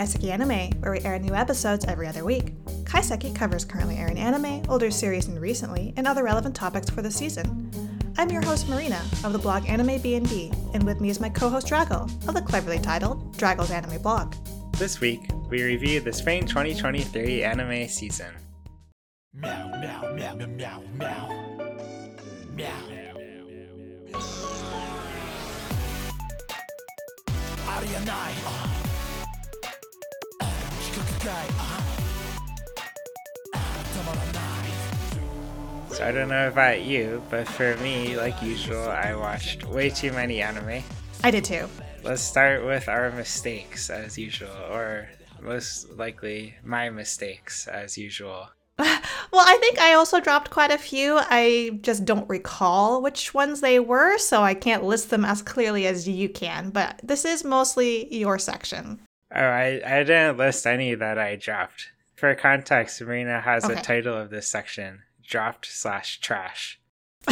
Kaiseki Anime, where we air new episodes every other week. Kaiseki covers currently airing anime, older series and recently, and other relevant topics for the season. I'm your host Marina of the blog Anime B&B, and with me is my co-host Drago of the cleverly titled Drago's Anime Blog. This week, we review the Spring 2023 anime season. Meow, meow, meow, meow, meow, meow. Meow. Aria 9. So I don't know about you, but for me, like usual, I watched way too many anime. I did too. Let's start with our mistakes as usual, or most likely my mistakes as usual. Well, I think I also dropped quite a few. I just don't recall which ones they were, so I can't list them as clearly as you can. But this is mostly your section. Oh, I, I didn't list any that I dropped. For context, Marina has Okay. a title of this section dropped slash trash.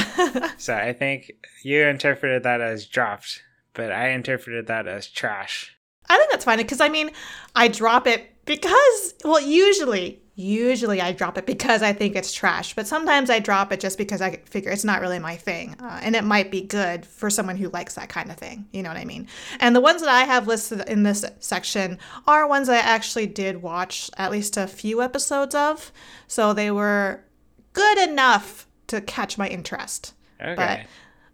So I think you interpreted that as dropped, but I interpreted that as trash. I think that's fine because I mean, I drop it because, well, usually, usually I drop it because I think it's trash, but sometimes I drop it just because I figure it's not really my thing. Uh, and it might be good for someone who likes that kind of thing. You know what I mean? And the ones that I have listed in this section are ones I actually did watch at least a few episodes of. So they were good enough to catch my interest. Okay. But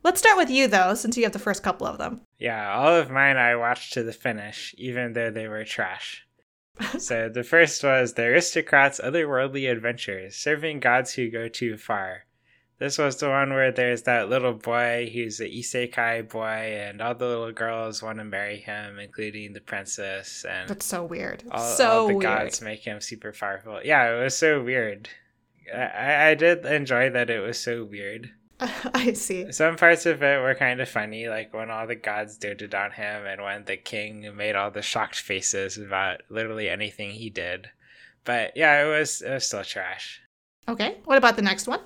let's start with you, though, since you have the first couple of them. Yeah, all of mine I watched to the finish, even though they were trash. So the first was The Aristocrats' Otherworldly Adventures, Serving Gods Who Go Too Far. This was the one where there's that little boy who's an isekai boy, and all the little girls want to marry him, including the princess, and That's so weird. all, so all the weird. gods make him super powerful. Yeah, it was so weird. I, I did enjoy that it was so weird. I see. Some parts of it were kind of funny, like when all the gods doted on him and when the king made all the shocked faces about literally anything he did. But yeah, it was it was still trash. Okay. What about the next one?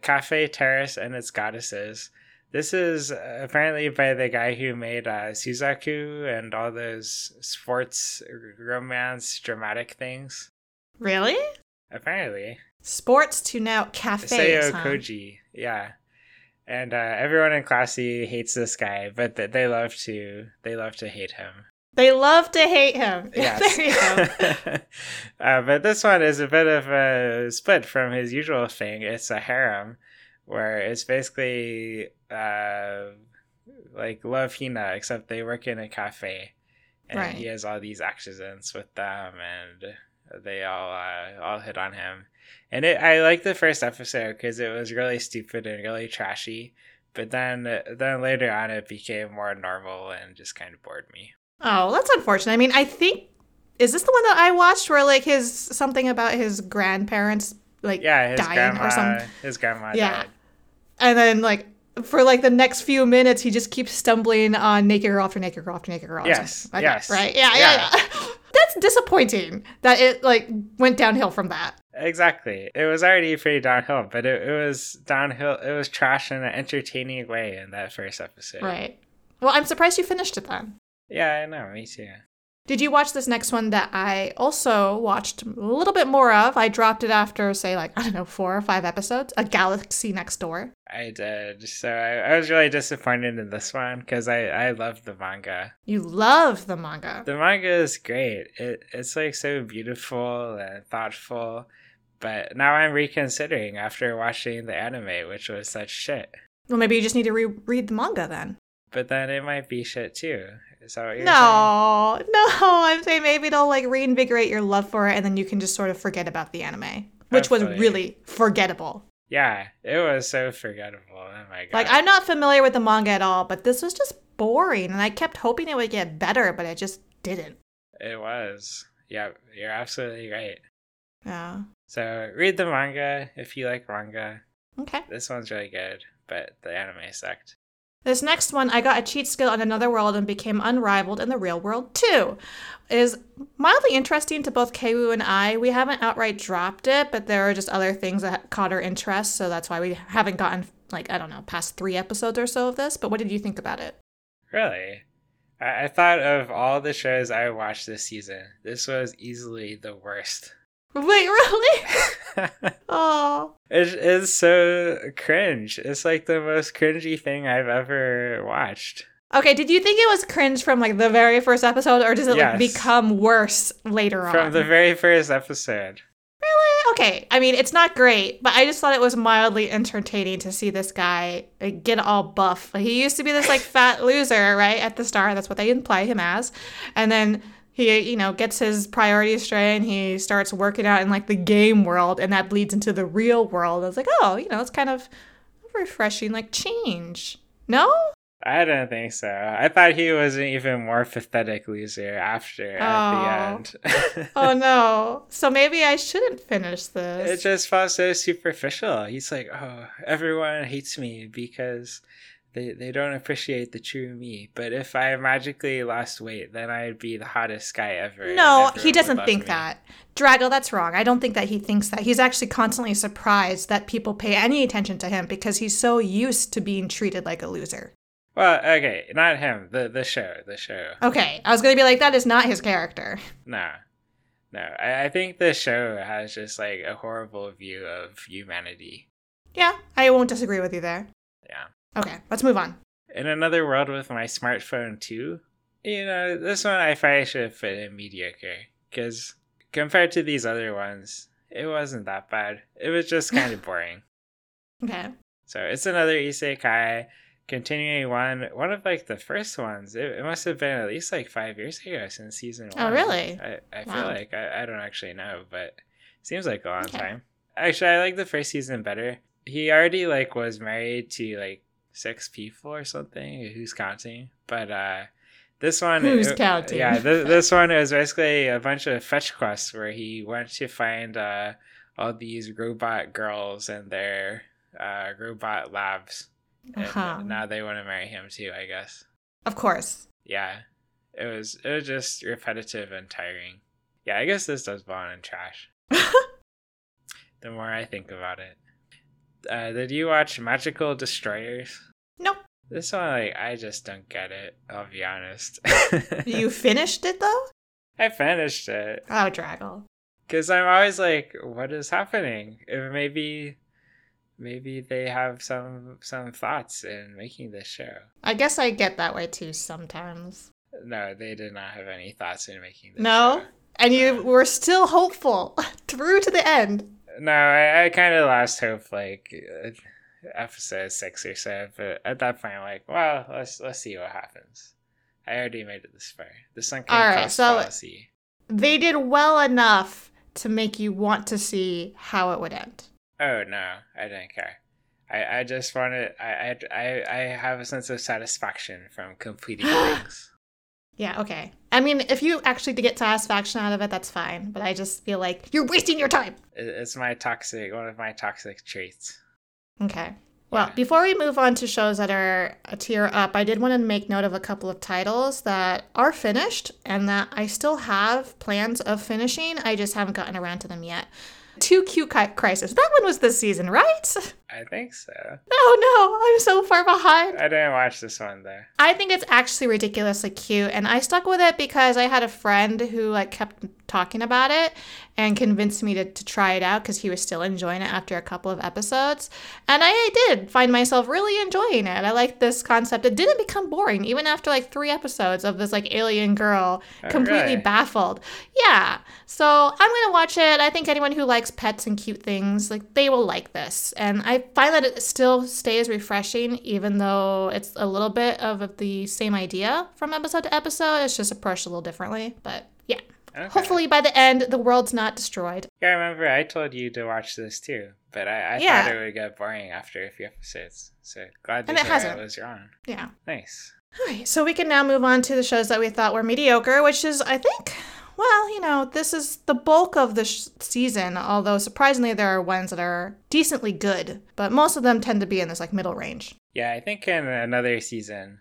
Cafe Terrace and its goddesses. This is uh, apparently by the guy who made uh, Suzuka and all those sports romance dramatic things. Really? Apparently, Sports to now cafe. Seo huh? Koji, yeah. And uh, everyone in Classy hates this guy, but th- they love to they love to hate him. They love to hate him. Yes. there you go. uh, but this one is a bit of a split from his usual thing. It's a harem, where it's basically uh, like Love Hina, except they work in a cafe, and Right. he has all these accidents with them, and they all uh, all hit on him. And it, I like the first episode because it was really stupid and really trashy. But then, then later on, it became more normal and just kind of bored me. Oh, that's unfortunate. I mean, I think is this the one that I watched where like his something about his grandparents like Yeah, his dying grandma, or some his grandma Yeah. died. and then like for like the next few minutes he just keeps stumbling on naked girl after naked girl after naked girl. Yes, something like that, yes. right? Yeah, yeah, Yeah. yeah. That's disappointing that it like went downhill from that. Exactly. It was already pretty downhill, but it, it was downhill. It was trash in an entertaining way in that first episode. Right. Well, I'm surprised you finished it then. Yeah, I know. Me too. Did you watch this next one that I also watched a little bit more of? I dropped it after, say, like, I don't know, four or five episodes. A Galaxy Next Door. I did. So I, I was really disappointed in this one because I, I loved the manga. You love the manga. The manga is great. It, it's like so beautiful and thoughtful. But now I'm reconsidering after watching the anime, which was such shit. Well, maybe you just need to reread the manga then. But then it might be shit too. Is that what you're saying? No, no, I'm saying maybe it'll like reinvigorate your love for it and then you can just sort of forget about the anime, which was really forgettable. Yeah, it was so forgettable. Oh my god. Like, I'm not familiar with the manga at all, but this was just boring and I kept hoping it would get better, but it just didn't. It was. Yeah, you're absolutely right. Yeah. So read the manga if you like manga. Okay. This one's really good, but the anime sucked. This next one, I got a cheat skill in another world and became unrivaled in the real world too. Is mildly interesting to both Keiwu and I. We haven't outright dropped it, but there are just other things that caught our interest, so that's why we haven't gotten like I don't know past three episodes or so of this. But what did you think about it? Really? I, I thought of all the shows I watched this season, this was easily the worst. Wait, really? oh. It is so cringe. It's like the most cringy thing I've ever watched. Okay, did you think it was cringe from like the very first episode, or does it Yes. like become worse later From on? From the very first episode. Really? Okay. I mean, it's not great, but I just thought it was mildly entertaining to see this guy like, get all buff. Like, he used to be this like fat loser, right? At the start, that's what they imply him as, and then he, you know, gets his priorities straight and he starts working out in like the game world, and that bleeds into the real world. I was like, oh, you know, it's kind of refreshing, like change. No? I don't think so. I thought he was an even more pathetic loser after at the end. Oh no. So maybe I shouldn't finish this. it just felt so superficial. He's like, oh, everyone hates me because they, they don't appreciate the true me. But if I magically lost weight, then I'd be the hottest guy ever. No, he doesn't think me." that. Drago, that's wrong. I don't think that he thinks that. He's actually constantly surprised that people pay any attention to him because he's so used to being treated like a loser. Well, okay, not him. The the show, the show. Okay, I was going to be like, that is not his character. No, no. I, I think the show has just like a horrible view of humanity. Yeah, I won't disagree with you there. Yeah. Okay, let's move on. In another world with my smartphone too, you know, this one I probably should have put in mediocre because compared to these other ones, it wasn't that bad. It was just kind of boring. Okay. So it's another isekai, continuing one, one of like the first ones. It, it must have been at least like five years ago since season oh, one. Oh, really? I, I feel like I, I don't actually know, but it seems like a long Okay. time. Actually, I like the first season better. He already like was married to like six people or something. Who's counting? But uh, this one, Who's it- counting? Yeah, this, this one is basically a bunch of fetch quests where he went to find uh, all these robot girls and their uh, robot labs. And Uh-huh. now they want to marry him too, I guess. Of course. Yeah, it was it was just repetitive and tiring. Yeah, I guess this does belong in trash. The more I think about it, uh, did you watch Magical Destroyers? nope. This one, like, I just don't get it. I'll be honest. You finished it though? I finished it Oh, Drago. because I'm always like, what is happening? Maybe, maybe they have some some thoughts in making this show. I guess I get that way too sometimes. No, they did not have any thoughts in making this No? show. And you were still hopeful through to the end. No, I, I kind of lost hope like uh, episode six or so, but at that point, I'm like, well, let's let's see what happens. I already made it this far. The sunken All right, cost so- fallacy. They did well enough to make you want to see how it would end. Oh no, I didn't care. I, I just wanted I, I I I have a sense of satisfaction from completing things. Yeah, okay. I mean, if you actually get satisfaction out of it, that's fine. But I just feel like you're wasting your time. It's my toxic one of my toxic traits. Okay. Well, Yeah. before we move on to shows that are a tier up, I did want to make note of a couple of titles that are finished and that I still have plans of finishing. I just haven't gotten around to them yet. Too Cute Crisis. That one was this season, right? I think so. Oh no, I'm so far behind. I didn't watch this one though. I think it's actually ridiculously cute, and I stuck with it because I had a friend who like kept talking about it and convinced me to, to try it out because he was still enjoying it after a couple of episodes, and I did find myself really enjoying it. I like this concept. It didn't become boring even after like three episodes of this like alien girl completely really? baffled. Yeah, so I'm gonna watch it. I think anyone who likes pets and cute things like they will like this, and I find that it still stays refreshing even though it's a little bit of the same idea from episode to episode. It's just approached a little differently, but. Okay. Hopefully by the end the world's not destroyed. Yeah, I remember I told you to watch this too, but I, I Yeah. thought it would get boring after a few episodes. So glad to And it hasn't. Was wrong. Yeah. Nice. All right, so we can now move on to the shows that we thought were mediocre, which is, I think, well, you know, this is the bulk of the sh- season, although surprisingly there are ones that are decently good, but most of them tend to be in this like middle range. Yeah, I think in another season,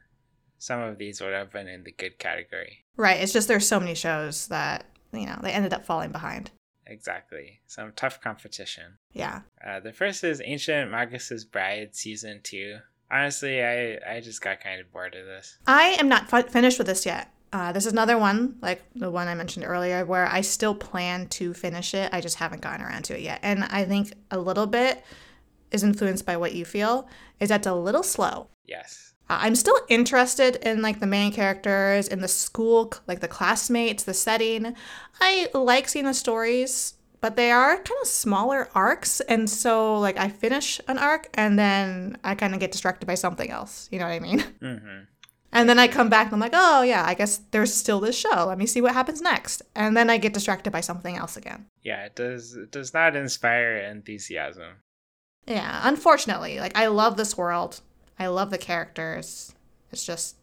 some of these would have been in the good category. Right, it's just there's so many shows that, you know, they ended up falling behind. Exactly. Some tough competition. Yeah. Uh, the first is Ancient Magus's Bride Season 2. Honestly, I I just got kind of bored of this. I am not fi- finished with this yet. Uh, this is another one, like the one I mentioned earlier, where I still plan to finish it. I just haven't gotten around to it yet. And I think a little bit is influenced by what you feel, is that's a little slow. Yes. I'm still interested in like the main characters, in the school, like the classmates, the setting. I like seeing the stories, but they are kind of smaller arcs. And so, like, I finish an arc and then I kind of get distracted by something else. You know what I mean? Mm-hmm. And then I come back and I'm like, oh, yeah, I guess there's still this show. Let me see what happens next. And then I get distracted by something else again. Yeah, it does it does not inspire enthusiasm. Yeah, unfortunately. Like, I love this world, I love the characters. It's just,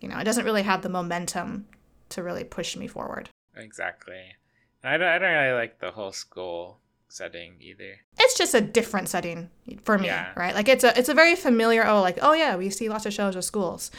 you know, it doesn't really have the momentum to really push me forward. Exactly. And I don't I don't really like the whole school setting either. It's just a different setting for me, Yeah. right? Like it's a it's a very familiar. Oh, like oh yeah, we see lots of shows with schools.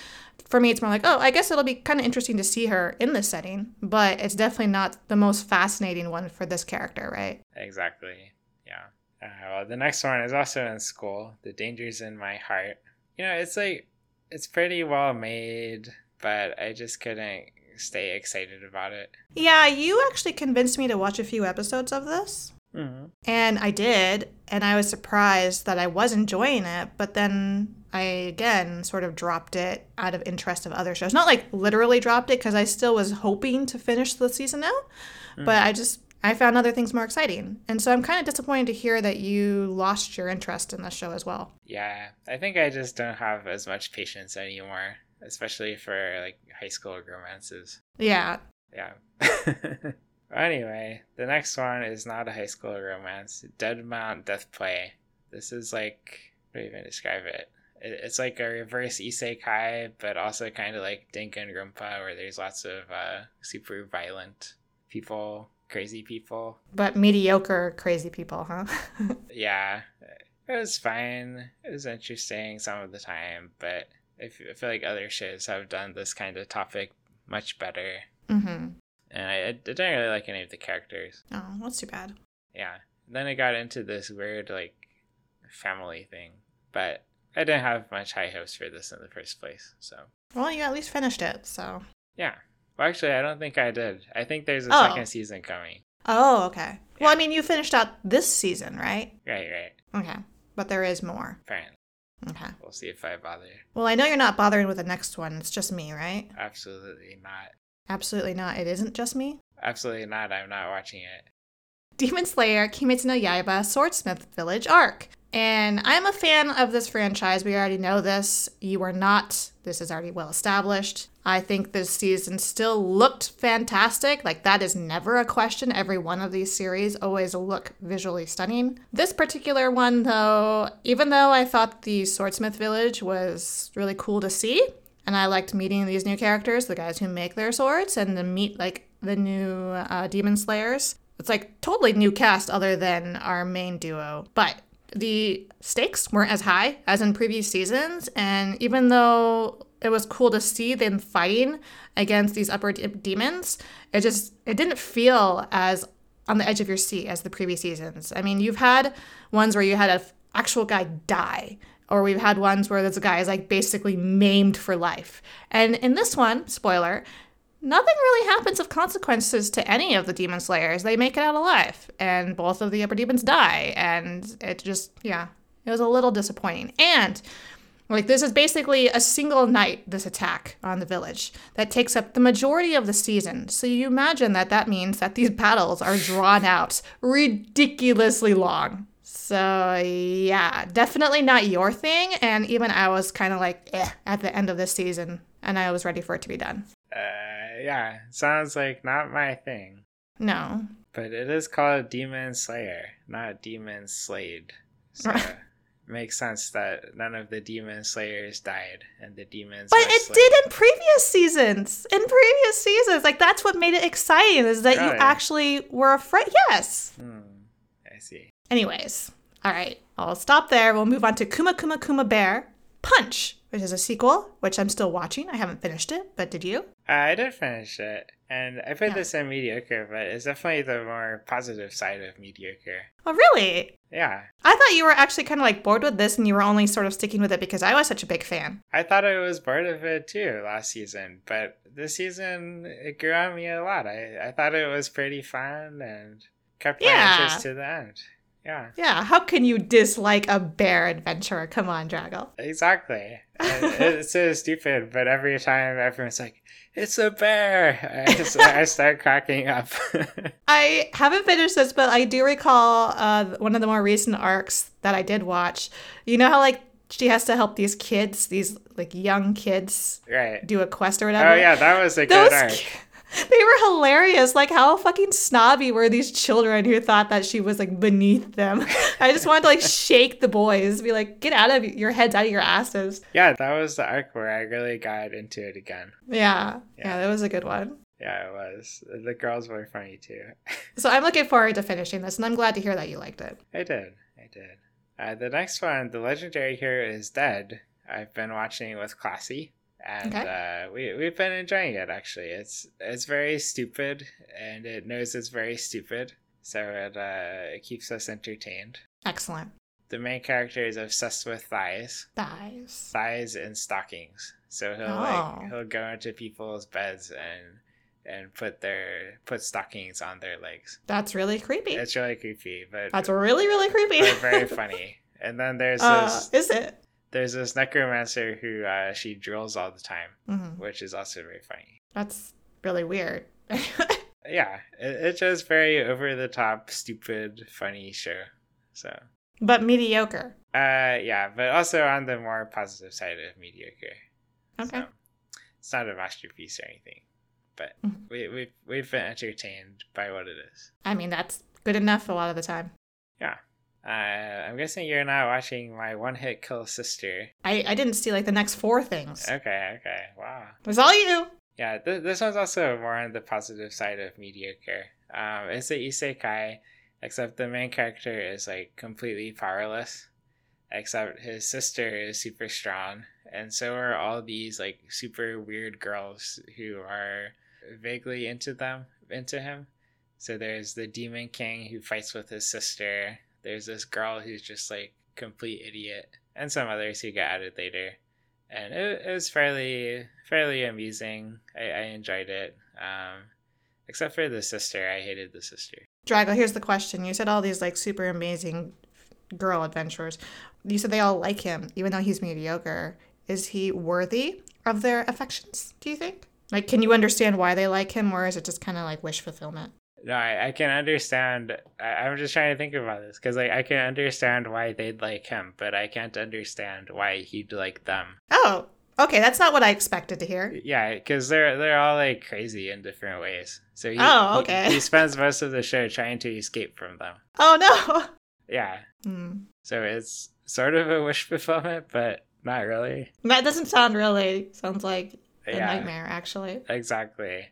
For me, it's more like oh, I guess it'll be kind of interesting to see her in this setting, but it's definitely not the most fascinating one for this character, right? Exactly. Yeah. Uh, well, the next one is also in school. The Dangers in My Heart. You know, it's like it's pretty well made, but I just couldn't stay excited about it. Yeah, you actually convinced me to watch a few episodes of this. Mm-hmm. And I did, and I was surprised that I was enjoying it, but then I again sort of dropped it out of interest of other shows. Not like literally dropped it because I still was hoping to finish the season out, but I just I found other things more exciting. And so I'm kind of disappointed to hear that you lost your interest in the show as well. Yeah, I think I just don't have as much patience anymore, especially for like high school romances. Yeah. Yeah. anyway, the next one is not a high school romance. Dead Mount Death Play. This is like how do you even describe it? It- It's like a reverse isekai, but also kind of like Danganronpa, where there's lots of uh, super violent people, crazy people. But mediocre crazy people, huh? Yeah, it was fine. It was interesting some of the time, but I feel like other shows have done this kind of topic much better. mm-hmm. And I, I didn't really like any of the characters. Oh, that's too bad. Yeah. Then I got into this weird, like, family thing. But I didn't have much high hopes for this in the first place. So, Well, you at least finished it, so. yeah. Well, actually, I don't think I did. I think there's a Oh. second season coming. Oh, okay. Well, I mean, you finished out this season, right? Right, right. Okay. But there is more. Apparently. Okay. We'll see if I bother. Well, I know you're not bothering with the next one. It's just me, right? Absolutely not. Absolutely not. It isn't just me. Absolutely not. I'm not watching it. Demon Slayer, Kimetsu no Yaiba, Swordsmith Village arc. And I'm a fan of this franchise. We already know this. You are not. This is already well established. I think this season still looked fantastic. Like, that is never a question. Every one of these series always look visually stunning. This particular one, though, even though I thought the Swordsmith Village was really cool to see, and I liked meeting these new characters, the guys who make their swords, and the meet like the new uh, demon slayers. It's like totally new cast other than our main duo, but the stakes weren't as high as in previous seasons. And even though it was cool to see them fighting against these upper de- demons, it just it didn't feel as on the edge of your seat as the previous seasons. I mean, you've had ones where you had an actual guy die, or we've had ones where this guy is like basically maimed for life. And in this one, spoiler, nothing really happens of consequences to any of the demon slayers. They make it out alive, and both of the upper demons die. And it just, yeah, it was a little disappointing. And like this is basically a single night this attack on the village that takes up the majority of the season. So you imagine that that means that these battles are drawn out ridiculously long. So yeah, definitely not your thing. And even I was kind of like eh, at the end of this season, and I was ready for it to be done. Uh, yeah. Sounds like not my thing. No, But it is called Demon Slayer, not Demon Slayed. So makes sense that none of the Demon Slayers died and the demons. but it slain. did in previous seasons. In previous seasons, like that's what made it exciting is that you Really? actually were afraid. Yes. Hmm, I see. Anyways, all right, I'll stop there. We'll move on to Kuma Kuma Kuma Bear Punch, which is a sequel, which I'm still watching. I haven't finished it, but did you? I did finish it, And I put Yeah. this in mediocre, but it's definitely the more positive side of mediocre. Oh, really? Yeah. I thought you were actually kind of like bored with this and you were only sort of sticking with it because I was such a big fan. I thought I was bored of it too last season, but this season it grew on me a lot. I, I thought it was pretty fun and kept my Yeah. interest to the end. Yeah, Yeah, how can you dislike a bear adventure? Come on, Draggle. exactly. It's so stupid, but every time everyone's like, "It's a bear," I, just, I start cracking up. I haven't finished this, but I do recall uh, one of the more recent arcs that I did watch. You know how like she has to help these kids, these like young kids, right. do a quest or whatever. Oh yeah, that was a Those good arc. ki- they were hilarious. Like how fucking snobby were these children who thought that she was like beneath them. I just wanted to like shake the boys, be like, get out of your heads out of your asses. Yeah, that was the arc where I really got into it again. Yeah, Yeah. yeah, that was a good one. Yeah, it was. The girls were funny too. So I'm looking forward to finishing this, and I'm glad to hear that you liked it. I did. I did. Uh, the next one, the legendary hero is dead. I've been watching it with Classy, and uh, we we've been enjoying it. Actually, it's it's very stupid, and it knows it's very stupid, so it uh, it keeps us entertained. Excellent. The main character is obsessed with thighs, Thighs. thighs and stockings. So he'll Oh. like he'll go into people's beds and and put their put stockings on their legs. That's really creepy. It's really creepy, but That's really, really creepy. very funny. And then there's Uh, this is it? There's this necromancer who uh, she drills all the time, hmm which is also very funny. That's really weird. Yeah, it, it's just very over the top, stupid, funny show. So but mediocre. uh, yeah, but also on the more positive side of mediocre. Okay. So, it's not a masterpiece or anything, but Mhm. we we've we've been entertained by what it is. I mean, that's good enough a lot of the time. Uh, I'm guessing you're not watching my one hit kill sister. I, I didn't see like the next four things. Okay, okay, wow. It was all you. Yeah, th- this one's also more on the positive side of mediocre. Um, it's a isekai, except the main character is like completely powerless, except his sister is super strong, and so are all these like super weird girls who are vaguely into them, into him. So there's the demon king who fights with his sister. There's this girl who's just like complete idiot, and some others who get added later and it, it was fairly fairly amusing. I, I enjoyed it, um, except for the sister. I hated the sister. Drago, here's the question. You said all these like super amazing girl adventurers. You said they all like him, even though he's mediocre. Is he worthy of their affections, do you think? Like, can you understand why they like him, or is it just kind of like wish fulfillment? No, I, I can understand. I, I'm just trying to think about this because like I can understand why they'd like him, but I can't understand why he'd like them. Oh, okay. That's not what I expected to hear. Yeah, because they're they're all like crazy in different ways. So he, Oh, okay. he spends most of the show trying to escape from them. Oh, no. Yeah, Hmm. so it's sort of a wish fulfillment, but not really. That doesn't sound really. Sounds like a Yeah. nightmare, actually. Exactly.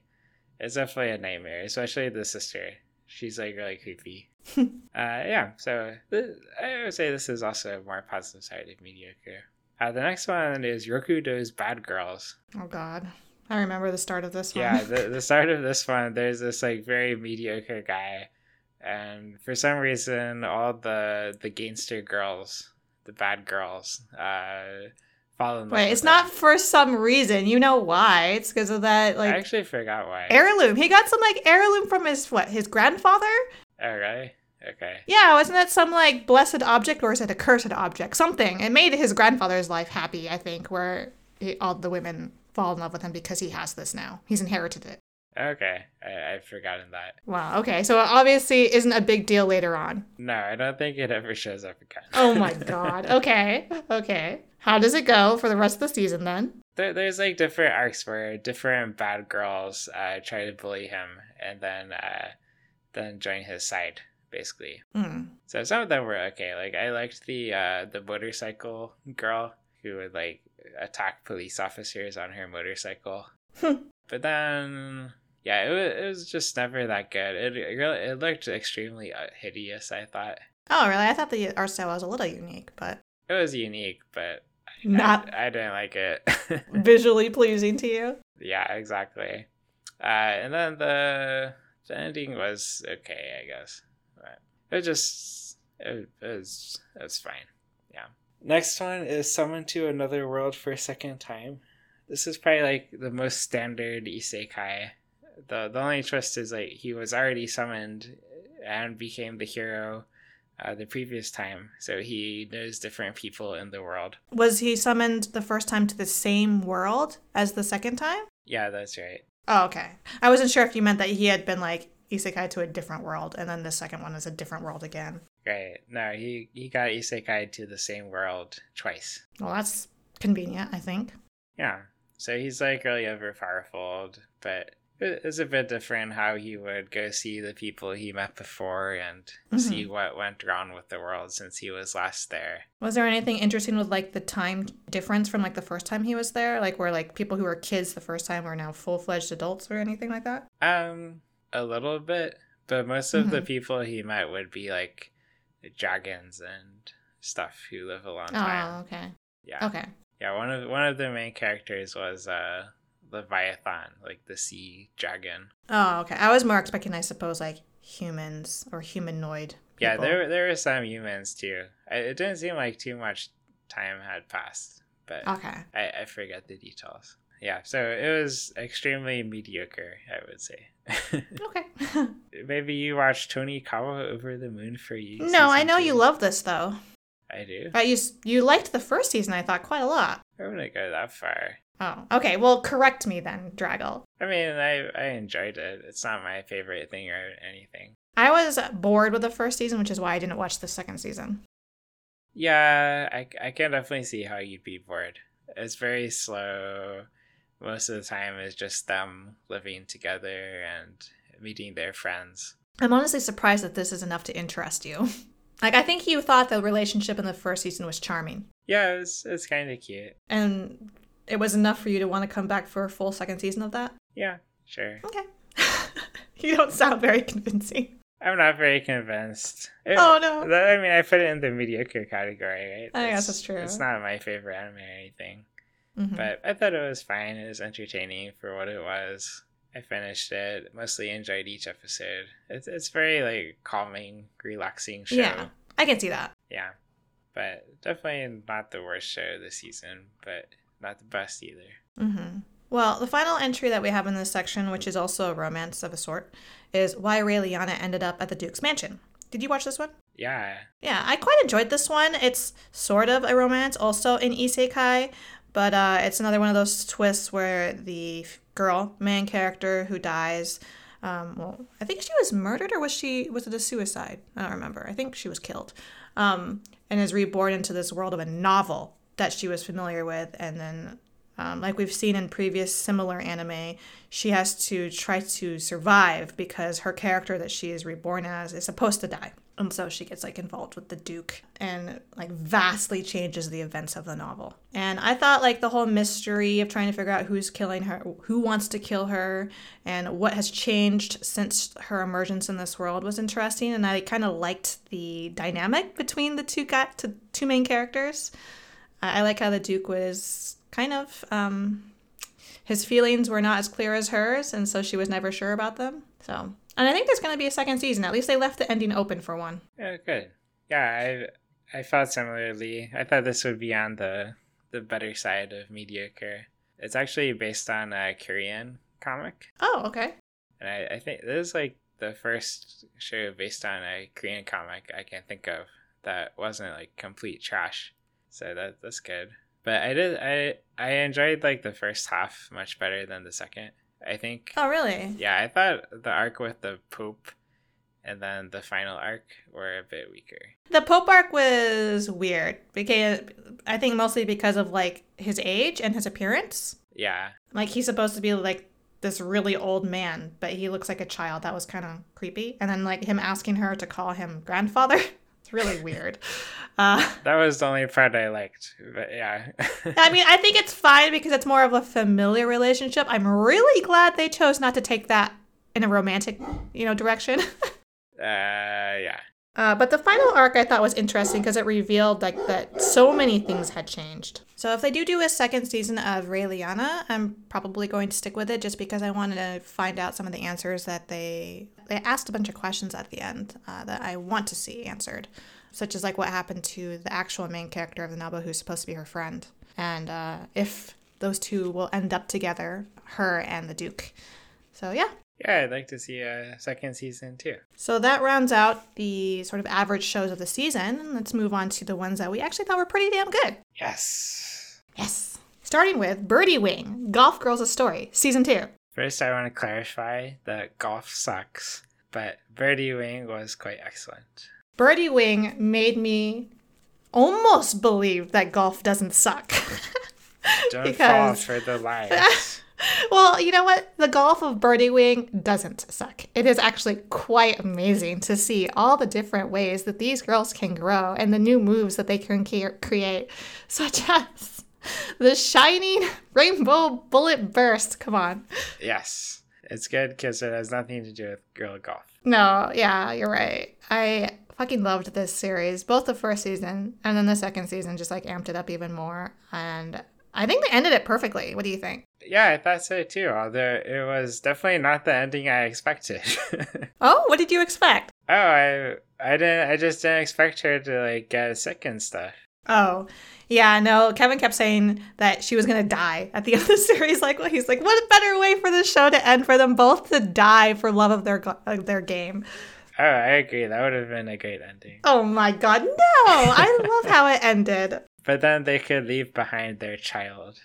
It's definitely a nightmare, especially the sister. She's like really creepy. uh, yeah, so th- I would say this is also a more positive side of mediocre. Uh, the next one is Rokudo's Bad Girls. Oh, God. I remember the start of this one. Yeah, the, the start of this one, there's this like very mediocre guy, and for some reason, all the the gangster girls, the bad girls, uh, fall in love. Wait, with it's not for some reason. You know why? It's because of that, like I actually forgot why. heirloom. He got some, like, heirloom from his, what, his grandfather? oh, really? Okay. Yeah, wasn't that some, like, blessed object, or is it a cursed object? Something. It made his grandfather's life happy, I think, where he, all the women fall in love with him because he has this now. He's inherited it. Okay, I, I've forgotten that. Wow, okay. So it obviously isn't a big deal later on. No, I don't think it ever shows up again. Oh my god. Okay. Okay. How does it go for the rest of the season then? there, there's like different arcs where different bad girls uh, try to bully him and then uh, then join his side, basically. Hmm. So some of them were okay. Like I liked the uh, the motorcycle girl who would like attack police officers on her motorcycle. but then, yeah, it was, it was just never that good. It it, really, it looked extremely uh, hideous. I thought Oh, really? I thought the art style was a little unique, but it was unique, but not I, I didn't like it. visually pleasing to you. yeah, exactly. Uh, and then the the ending was okay, I guess. But it just it, it was it was fine. Yeah. Next one is summoned to another world for a second time. This is probably like the most standard isekai. The the only twist is like he was already summoned and became the hero uh, the previous time, so he knows different people in the world. Was he summoned the first time to the same world as the second time? Yeah, that's right. Oh, okay. I wasn't sure if you meant that he had been like isekai to a different world, and then the second one is a different world again. Right. No, he he got isekai to the same world twice. Well, that's convenient, I think. Yeah. So he's like really over powerful, but it's a bit different how he would go see the people he met before and Mm-hmm. see what went wrong with the world since he was last there. Was there anything interesting with like the time difference from like the first time he was there? Like where like people who were kids the first time are now full fledged adults or anything like that? Um, a little bit, but most of the Mhm. people he met would be like dragons and stuff who live a long time. Oh, okay. Yeah. Okay. Yeah, one of one of the main characters was uh Leviathan, like the sea dragon. Oh, okay. I was more expecting, I suppose, like humans or humanoid. Yeah, there there were some humans too. It didn't seem like too much time had passed, but Okay. I, I forget the details. Yeah, so it was extremely mediocre, I would say. Okay. Maybe you watched Tonikawa over the moon for you. no, I know two? you love this though. I do. Uh, you you liked the first season, I thought, quite a lot. I wouldn't go that far. Oh, okay. Well, correct me then, Draggle. I mean, I I enjoyed it. It's not my favorite thing or anything. I was bored with the first season, which is why I didn't watch the second season. Yeah, I, I can definitely see how you'd be bored. It's very slow. Most of the time, it's just them living together and meeting their friends. I'm honestly surprised that this is enough to interest you. Like, I think you thought the relationship in the first season was charming, Yeah, it's it's kind of cute. and it was enough for you to want to come back for a full second season of that. Yeah, sure. Okay. you don't sound very convincing. I'm not very convinced. It- Oh no. that- I mean, I put it in the mediocre category, right? I guess that's true. It's not my favorite anime or anything, Mhm. but I thought it was fine. It was entertaining for what it was. I finished it. Mostly enjoyed each episode. It's it's very like calming, relaxing show. Yeah, I can see that. Yeah. But definitely not the worst show this season, but not the best either. Mm-hmm. Well, the final entry that we have in this section, which is also a romance of a sort, is why Raeliana ended up at the Duke's mansion. Did you watch this one? Yeah. Yeah, I quite enjoyed this one. It's sort of a romance, also in isekai, but uh, it's another one of those twists where the girl, main character who dies, um, well, I think she was murdered or was she was it a suicide? I don't remember. I think she was killed, um, and is reborn into this world of a novel that she was familiar with, and then. Um, like we've seen in previous similar anime, she has to try to survive because her character that she is reborn as is supposed to die. And so she gets like involved with the Duke and like vastly changes the events of the novel. And I thought like the whole mystery of trying to figure out who's killing her, who wants to kill her, and what has changed since her emergence in this world was interesting. And I kind of liked the dynamic between the two guy, to two main characters. I I like how the Duke was kind of um, his feelings were not as clear as hers, and so she was never sure about them. So, and I think there's going to be a second season. At least they left the ending open for one. Yeah, good. Yeah, I I felt similarly. I thought this would be on the the better side of mediocre. It's actually based on a Korean comic, Oh, okay. and I, I think this is like the first show based on a Korean comic I can think of that wasn't like complete trash. So that that's good. But I did I I enjoyed like the first half much better than the second. I think Oh, really? yeah, I thought the arc with the Pope and then the final arc were a bit weaker. The Pope arc was weird because I think mostly because of like his age and his appearance. Yeah. Like he's supposed to be like this really old man, but he looks like a child. That was kind of creepy. And then like him asking her to call him grandfather. it's really weird. Uh, That was the only part I liked. But yeah. I mean, I think it's fine because it's more of a familiar relationship. I'm really glad they chose not to take that in a romantic, you know, direction. uh yeah. Uh, but the final arc I thought was interesting because it revealed like that so many things had changed. So if they do do a second season of Raeliana, I'm probably going to stick with it just because I wanted to find out some of the answers that they they asked a bunch of questions at the end uh, that I want to see answered, such as like what happened to the actual main character of the novel who's supposed to be her friend, and uh, if those two will end up together, her and the Duke. So yeah, Yeah, I'd like to see a second season too. so that rounds out the sort of average shows of the season. Let's move on to the ones that we actually thought were pretty damn good. Yes. Yes. Starting with Birdie Wing, Golf Girls a Story, Season 2. First, I want to clarify that golf sucks, but Birdie Wing was quite excellent. Birdie Wing made me almost believe that golf doesn't suck. Don't fall for the lies. well, you know what? The golf of Birdie Wing doesn't suck. It is actually quite amazing to see all the different ways that these girls can grow and the new moves that they can ca- create, such as the shining rainbow bullet burst. Come on. yes, it's good because it has nothing to do with girl golf. No, yeah, you're right. I fucking loved this series, both the first season and then the second season just like amped it up even more. And I think they ended it perfectly. What do you think? Yeah, I thought so too. Although it was definitely not the ending I expected. Oh, what did you expect? oh, I I didn't. I just didn't expect her to like get sick and stuff. Oh, yeah, no. Kevin kept saying that she was gonna die at the end of the series. Like, well, he's like, what a better way for the show to end for them both to die for love of their of their game? Oh, I agree. That would have been a great ending. Oh my god, no! I love how it ended. But then they could leave behind their child,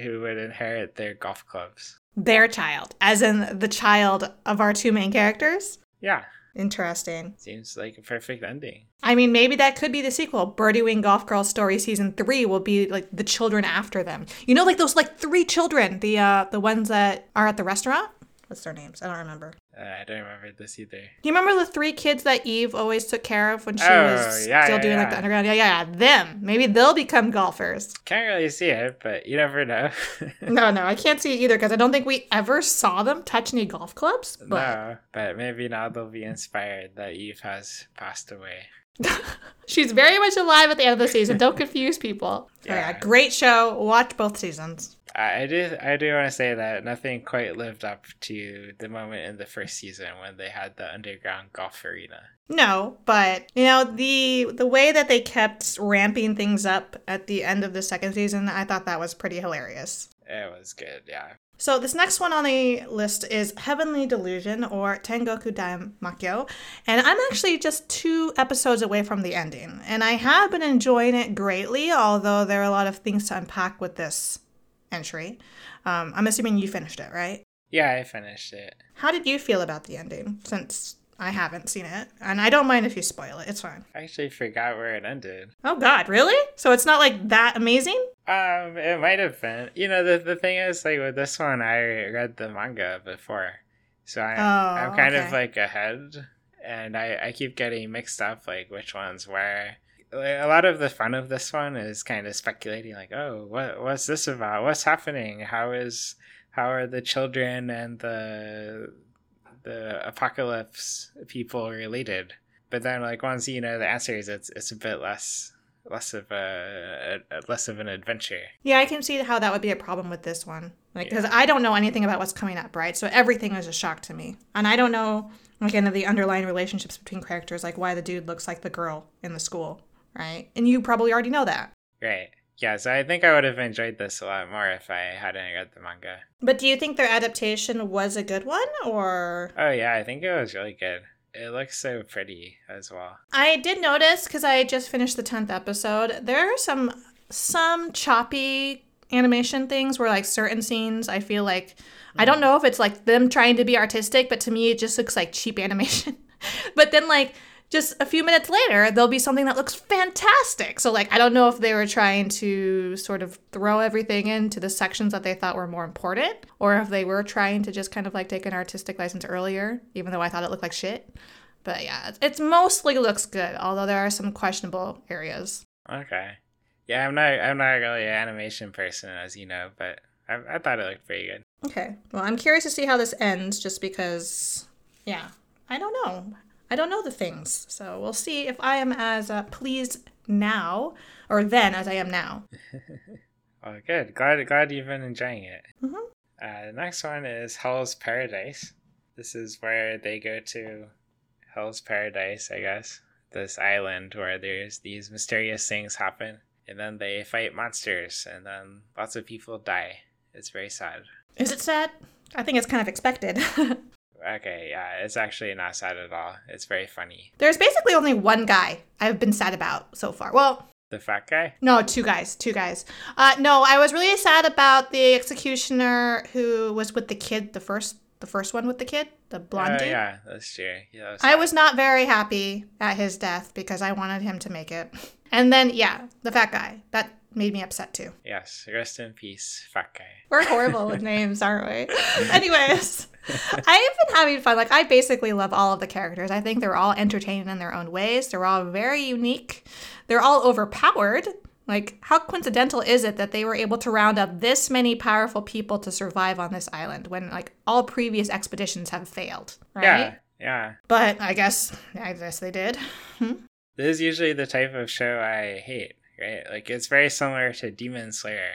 who would inherit their golf clubs. Their child, as in the child of our two main characters. Yeah, Interesting. seems like a perfect ending. I mean, maybe that could be the sequel. Birdie Wing Golf Girl Story season three will be like the children after them. You know, like those like three children, the uh the ones that are at the restaurant. What's their names? I don't remember. Uh, I don't remember this either. Do you remember the three kids that Eve always took care of when she Oh, was yeah, still yeah, doing like the underground? Yeah, yeah, yeah. Them. Maybe they'll become golfers. Can't really see it, but you never know. No, no, I can't see it either because I don't think we ever saw them touch any golf clubs. But no, but maybe now they'll be inspired that Eve has passed away. she's very much alive at the end of the season. Don't confuse people. So, yeah, Yeah. great show. Watch both seasons. I I do, I do want to say that nothing quite lived up to the moment in the first season when they had the underground golf arena. No, but you know the the way that they kept ramping things up at the end of the second season, I thought that was pretty hilarious. It was good, yeah. So this next one on the list is Heavenly Delusion or Tengoku Daimakyo, and I'm actually just two episodes away from the ending, and I have been enjoying it greatly. Although there are a lot of things to unpack with this entry. Um, I'm assuming you finished it, right? Yeah, I finished it. How did you feel about the ending? Since I haven't seen it, and I don't mind if you spoil it. It's fine. I actually forgot where it ended. Oh God, really? So it's not like that amazing? Um, it might have been. You know, the the thing is, like with this one, I read the manga before, so I, Oh, I'm kind of like ahead, and I I keep getting mixed up, like which ones where. A lot of the fun of this one is kind of speculating, like, oh, what what's this about? What's happening? How is how are the children and the the apocalypse people related? But then, like once you know the answers, it's it's a bit less less of a, a less of an adventure. Yeah, I can see how that would be a problem with this one. Like, because I don't know anything about what's coming up, right? So everything is a shock to me, and I don't know like any of the underlying relationships between characters, like why the dude looks like the girl in the school, right? And you probably already know that. Right. Yeah, so I think I would have enjoyed this a lot more if I hadn't read the manga. But do you think their adaptation was a good one, or Oh yeah, I think it was really good. It looks so pretty as well. I did notice because I just finished the tenth episode. There are some some choppy animation things where like certain scenes I feel like I don't hmm. know if it's like them trying to be artistic, but to me it just looks like cheap animation. but then like just a few minutes later there'll be something that looks fantastic. So like I don't know if they were trying to sort of throw everything into the sections that they thought were more important or if they were trying to just kind of like take an artistic license earlier, even though I thought it looked like shit. But yeah, it's, mostly looks good, although there are some questionable areas. Okay. Yeah, I'm not I'm not really an animation person as you know, but I, I thought it looked pretty good. Okay. Well, I'm curious to see how this ends just because, yeah, I don't know. I don't know the things. So we'll see if I am as uh, pleased now or then as I am now. Oh, good. Glad glad you've been enjoying it. Mhm. Uh, the next one is Hell's Paradise. This is where they go to Hell's Paradise, I guess. This island where there's these mysterious things happen, and then they fight monsters, and then lots of people die. It's very sad. Is it sad? I think it's kind of expected. Okay, yeah, it's actually not sad at all. It's very funny. There's basically only one guy I've been sad about so far. Well, The fat guy? no, two guys, two guys. Uh, no, I was really sad about the executioner who was with the kid, the first, the first one with the kid, the blonde Oh, dude. yeah, that's true. Yeah, was I was not very happy at his death because I wanted him to make it. And then, yeah, the fat guy. That made me upset too. Yes, rest in peace, fat guy. We're horrible with names, aren't we? Anyways, I've been having fun. Like, I basically love all of the characters. I think they're all entertaining in their own ways. They're all very unique. They're all overpowered. Like, how coincidental is it that they were able to round up this many powerful people to survive on this island when, like, all previous expeditions have failed, right? Yeah, yeah. But I guess, I guess they did. Hmm? This is usually the type of show I hate, right? Like it's very similar to Demon Slayer,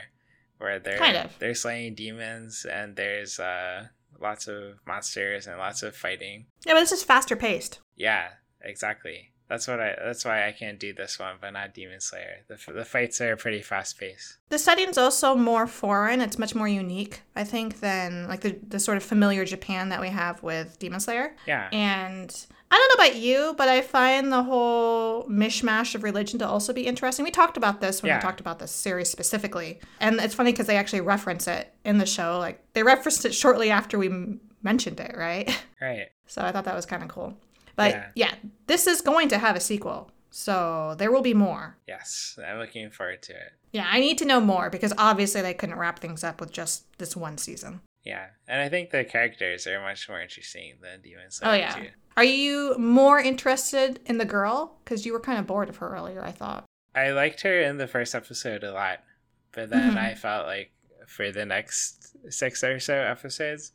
where they're Kind of. they're slaying demons and there's uh lots of monsters and lots of fighting. Yeah, but this is faster paced. Yeah, exactly. That's what I. That's why I can't do this one, but not Demon Slayer. The the fights are pretty fast paced. The setting's also more foreign. It's much more unique, I think, than like the, the sort of familiar Japan that we have with Demon Slayer. Yeah, And I don't know about you, but I find the whole mishmash of religion to also be interesting. We talked about this when Yeah. we talked about this series specifically. And it's funny because they actually reference it in the show. Like they referenced it shortly after we m- mentioned it, right? right. So I thought that was kind of cool. But Yeah. yeah, this is going to have a sequel. So there will be more. Yes, I'm looking forward to it. Yeah, I need to know more because obviously they couldn't wrap things up with just this one season. Yeah, and I think the characters are much more interesting than Demon Slayer. Oh, yeah. too. Are you more interested in the girl? Because you were kind of bored of her earlier, I thought. I liked her in the first episode a lot, but then Mhm. I felt like for the next six or so episodes,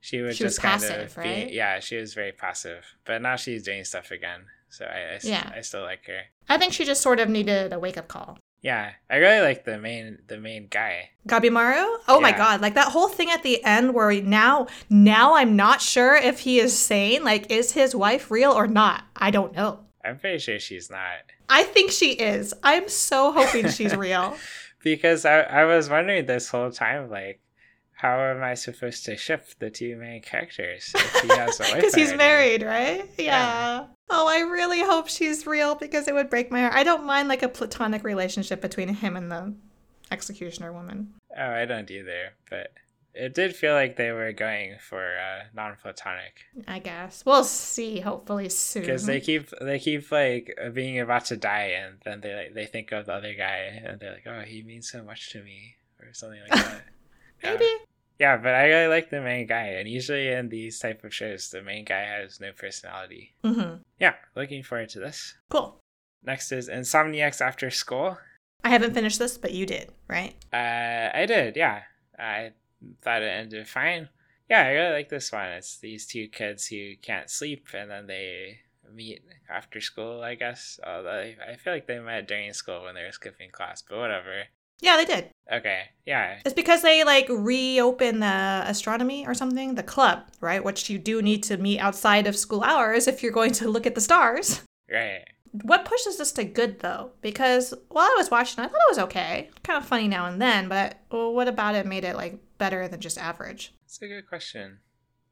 she would She was just kind passive, of right? yeah, she was very passive. But now she's doing stuff again, so I I, Yeah. I still like her. I think she just sort of needed a wake up call. Yeah, I really like the main the main guy. Gabimaru? Oh my god, like that whole thing at the end where we- now now I'm not sure if he is sane, like is his wife real or not? I don't know. I'm pretty sure she's not I think she is. I'm so hoping she's real. because I I was wondering this whole time like. How am I supposed to ship the two main characters if he has a wife? Because he's married, right? Yeah. Yeah. Oh, I really hope she's real because it would break my heart. I don't mind like a platonic relationship between him and the executioner woman. Oh, I don't either, but it did feel like they were going for uh, non-platonic I guess we'll see. Hopefully soon. because they keep they keep like being about to die, and then they like they think of the other guy, and they're like, "Oh, he means so much to me," or something like that. Maybe. Yeah, but I really like the main guy, and usually in these type of shows, the main guy has no personality. hmm Yeah, looking forward to this. Cool. Next is Insomniacs After School. I haven't finished this, but you did, right? Uh, I did, yeah. I thought it ended fine. Yeah, I really like this one. It's these two kids who can't sleep, and then they meet after school. I guess. Although I feel like they met during school when they were skipping class, but whatever. Yeah, they did. Okay, yeah, It's because they like reopen the astronomy or something, the club, right? Which you do need to meet outside of school hours if you're going to look at the stars. right. What pushes this to good though? Because while I was watching, I thought it was okay, kind of funny now and then. But well, what about it made it like better than just average? That's a good question.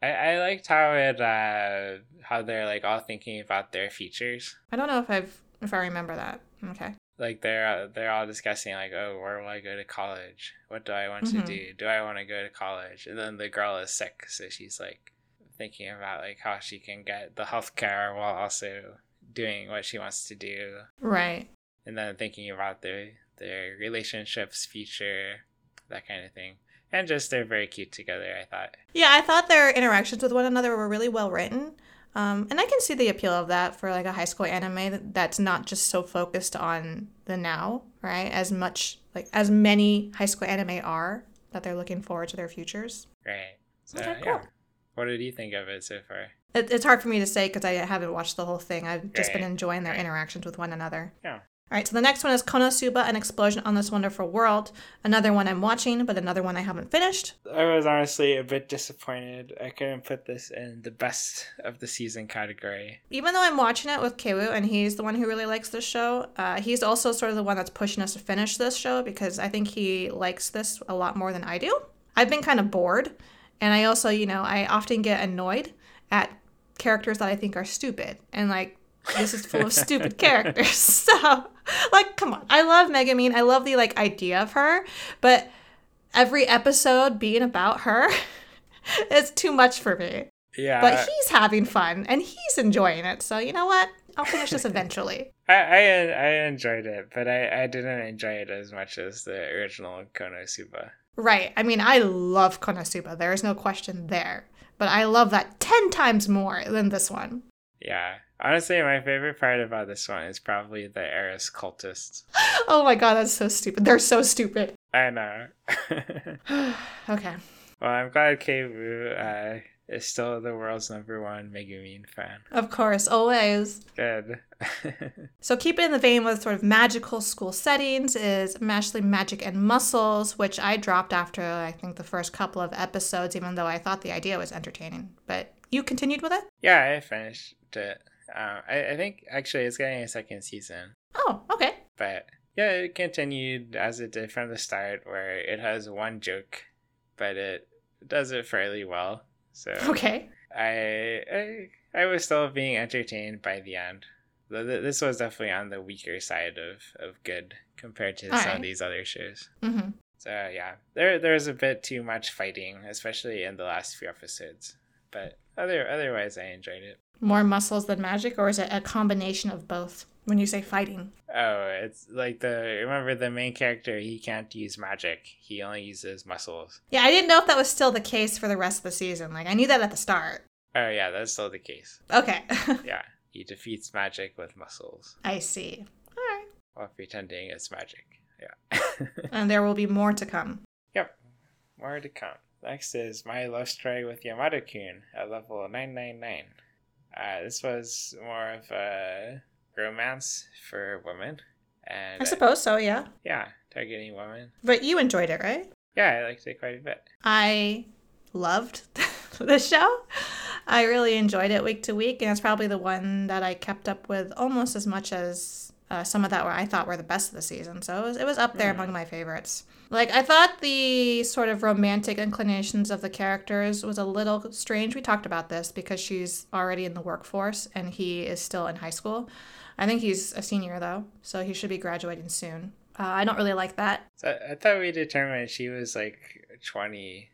I, I liked how it uh how they're like all thinking about their futures. I don't know if I've if I remember that. Okay. Like they're they're all discussing like, oh, where will I go to college? What do I want Mhm. to do? Do I want to go to college? And then the girl is sick, so she's like thinking about like how she can get the health care while also doing what she wants to do, Right. and then thinking about their their relationships, future, that kind of thing. And just they're very cute together. I thought. Yeah, I thought their interactions with one another were really well written. Um, and I can see the appeal of that for like a high school anime that's not just so focused on the now, right? As much like as many high school anime are that they're looking forward to their futures. Right. So Okay, yeah. cool. What did you think of it so far? It, it's hard for me to say because I haven't watched the whole thing. I've just been enjoying their interactions with one another. Yeah. All right, so the next one is Konosuba, An Explosion on This Wonderful World. Another one I'm watching, but another one I haven't finished. I was honestly a bit disappointed. I couldn't put this in the best of the season category. Even though I'm watching it with Kewu, and he's the one who really likes this show, uh, he's also sort of the one that's pushing us to finish this show because I think he likes this a lot more than I do. I've been kind of bored, and I also, you know, I often get annoyed at characters that I think are stupid, and like this is full of stupid characters. So, like, come on, I love Megumin. I love the like idea of her, but every episode being about her. is too much for me. Yeah, But he's having fun and he's enjoying it. So you know what? I'll finish this eventually. I, I I enjoyed it, but I, I didn't enjoy it as much as the original Konosuba. Right. I mean, I love Konosuba. There is no question there. But I love that 10 times more than this one. Yeah, honestly, my favorite part about this one is probably the Eris cultists. Oh my god, that's so stupid. They're so stupid. I know. okay. well, I'm glad K-Wu uh, is still the world's number one Megumin fan. Of course, always. Good. So, keeping in the vein with sort of magical school settings is Mashle Magic and Muscles, which I dropped after I think the first couple of episodes, even though I thought the idea was entertaining. But you continued with it? yeah, I finished it. Uh, I, I think actually it's getting a second season. Oh, okay. But yeah, it continued as it did from the start, where it has one joke, but it does it fairly well. So Okay. I, I I was still being entertained by the end. Th- th- This was definitely on the weaker side of, of good compared to some Alright. of these other shows. hmm So yeah, there there's a bit too much fighting, especially in the last few episodes. But other otherwise, I enjoyed it. More muscles than magic, or is it a combination of both when you say fighting? Oh, it's like the remember the main character. He can't use magic. He only uses muscles. Yeah, I didn't know if that was still the case for the rest of the season. Like, I knew that at the start. Oh yeah, that's still the case. Okay. Yeah, he defeats magic with muscles I see. All right. while pretending it's magic. Yeah. And there will be more to come. yep. More to come. Next is My Love Story with Yamada-kun at level 999. Uh, this was more of a romance for women. And I suppose so, yeah. yeah, targeting women. But you enjoyed it, right? Yeah, I liked it quite a bit. I loved the show. I really enjoyed it week to week, and it's probably the one that I kept up with almost as much as uh, some of that were I thought were the best of the season. So it was, it was up there Mm. among my favorites. Like I thought the sort of romantic inclinations of the characters was a little strange. We talked about this because she's already in the workforce and he is still in high school. I think he's a senior though, so he should be graduating soon. Uh, I don't really like that. So I thought we determined she was like 20.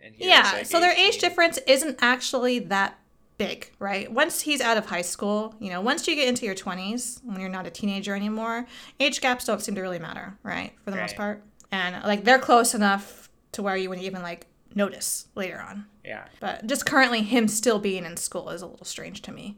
And he was, Yeah, like, so their age difference isn't actually that big, right? Once he's out of high school, you know, once you get into your 20s, when you're not a teenager anymore, age gaps don't seem to really matter, right? For the most part. And like they're close enough to where you wouldn't even like notice later on. Yeah. But just currently him still being in school is a little strange to me.